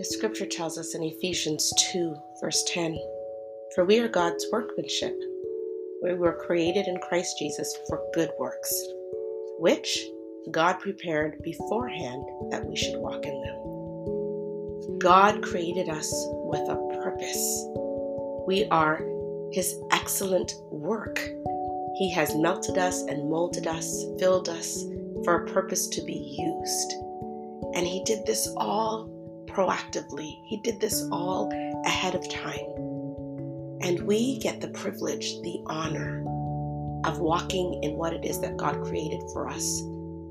The scripture tells us in Ephesians 2, verse 10 For we are God's workmanship, we were created in Christ Jesus for good works, which God prepared beforehand that we should walk in them. God created us with a purpose. We are His excellent work. He has melted us and molded us, filled us for a purpose to be used. And He did this all proactively, He did this all ahead of time. And we get the privilege, the honor of walking in what it is that God created for us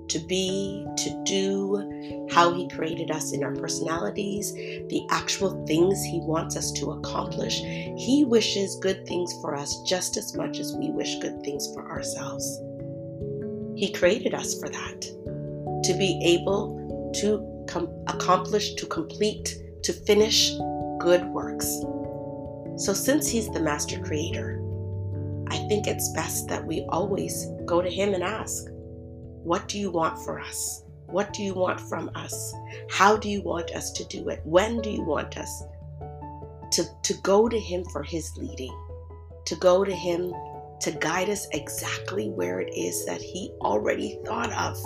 to be, to do, how He created us in our personalities, the actual things He wants us to accomplish. He wishes good things for us just as much as we wish good things for ourselves. He created us for that, to be able to com- accomplish, to complete, to finish good works. So, since He's the master creator, I think it's best that we always go to Him and ask, What do you want for us? What do you want from us? How do you want us to do it? When do you want us to, to go to Him for His leading? To go to Him to guide us exactly where it is that He already thought of.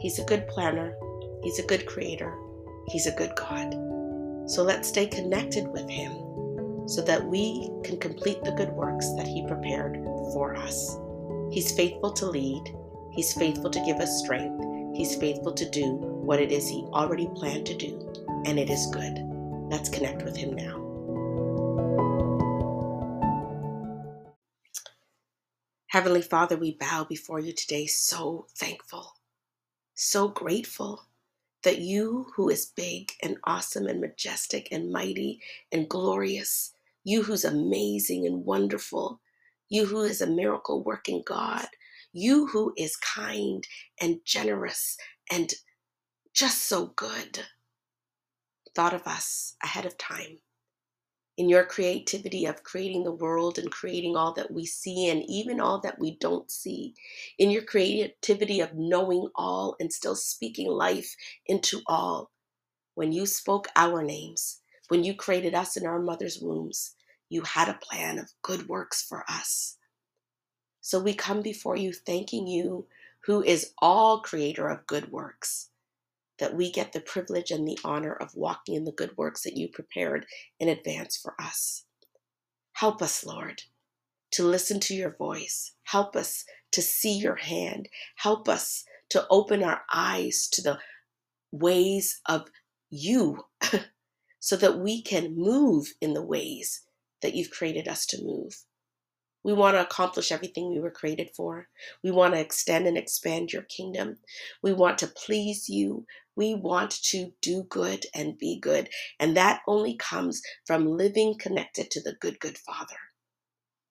He's a good planner, He's a good creator, He's a good God. So let's stay connected with Him so that we can complete the good works that He prepared for us. He's faithful to lead, He's faithful to give us strength, He's faithful to do what it is He already planned to do, and it is good. Let's connect with Him now. Heavenly Father, we bow before you today so thankful, so grateful that you, who is big and awesome and majestic and mighty and glorious, you who's amazing and wonderful, you who is a miracle working God, you who is kind and generous and just so good, thought of us ahead of time in your creativity of creating the world and creating all that we see and even all that we don't see, in your creativity of knowing all and still speaking life into all. When you spoke our names, when you created us in our mother's wombs, you had a plan of good works for us. So we come before you thanking you, who is all creator of good works that we get the privilege and the honor of walking in the good works that you prepared in advance for us. Help us, Lord, to listen to your voice. Help us to see your hand. Help us to open our eyes to the ways of you so that we can move in the ways that you've created us to move. We want to accomplish everything we were created for. We want to extend and expand your kingdom. We want to please you. We want to do good and be good. And that only comes from living connected to the good, good Father.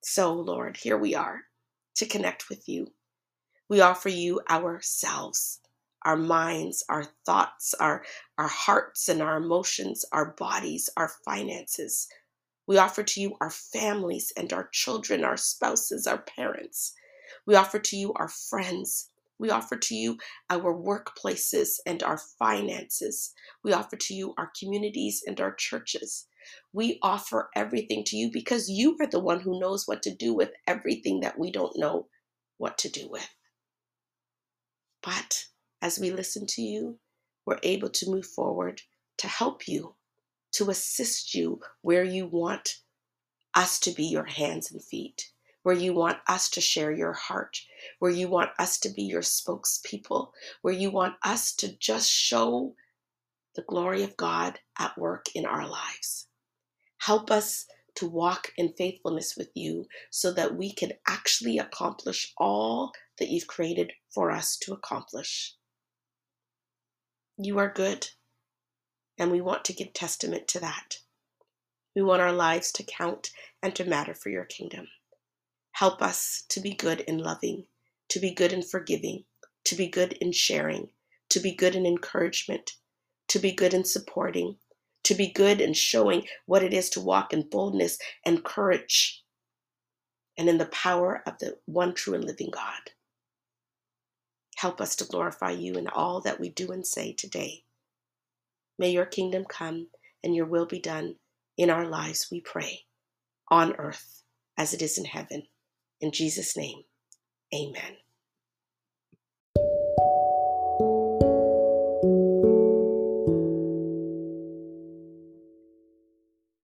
So, Lord, here we are to connect with you. We offer you ourselves, our minds, our thoughts, our, our hearts and our emotions, our bodies, our finances, we offer to you our families and our children, our spouses, our parents. We offer to you our friends. We offer to you our workplaces and our finances. We offer to you our communities and our churches. We offer everything to you because you are the one who knows what to do with everything that we don't know what to do with. But as we listen to you, we're able to move forward to help you to assist you where you want us to be your hands and feet, where you want us to share your heart, where you want us to be your spokespeople, where you want us to just show the glory of God at work in our lives. Help us to walk in faithfulness with you so that we can actually accomplish all that you've created for us to accomplish. You are good. And we want to give testament to that. We want our lives to count and to matter for your kingdom. Help us to be good in loving, to be good in forgiving, to be good in sharing, to be good in encouragement, to be good in supporting, to be good in showing what it is to walk in boldness and courage and in the power of the one true and living God. Help us to glorify you in all that we do and say today. May your kingdom come and your will be done in our lives, we pray, on earth as it is in heaven. In Jesus' name, amen.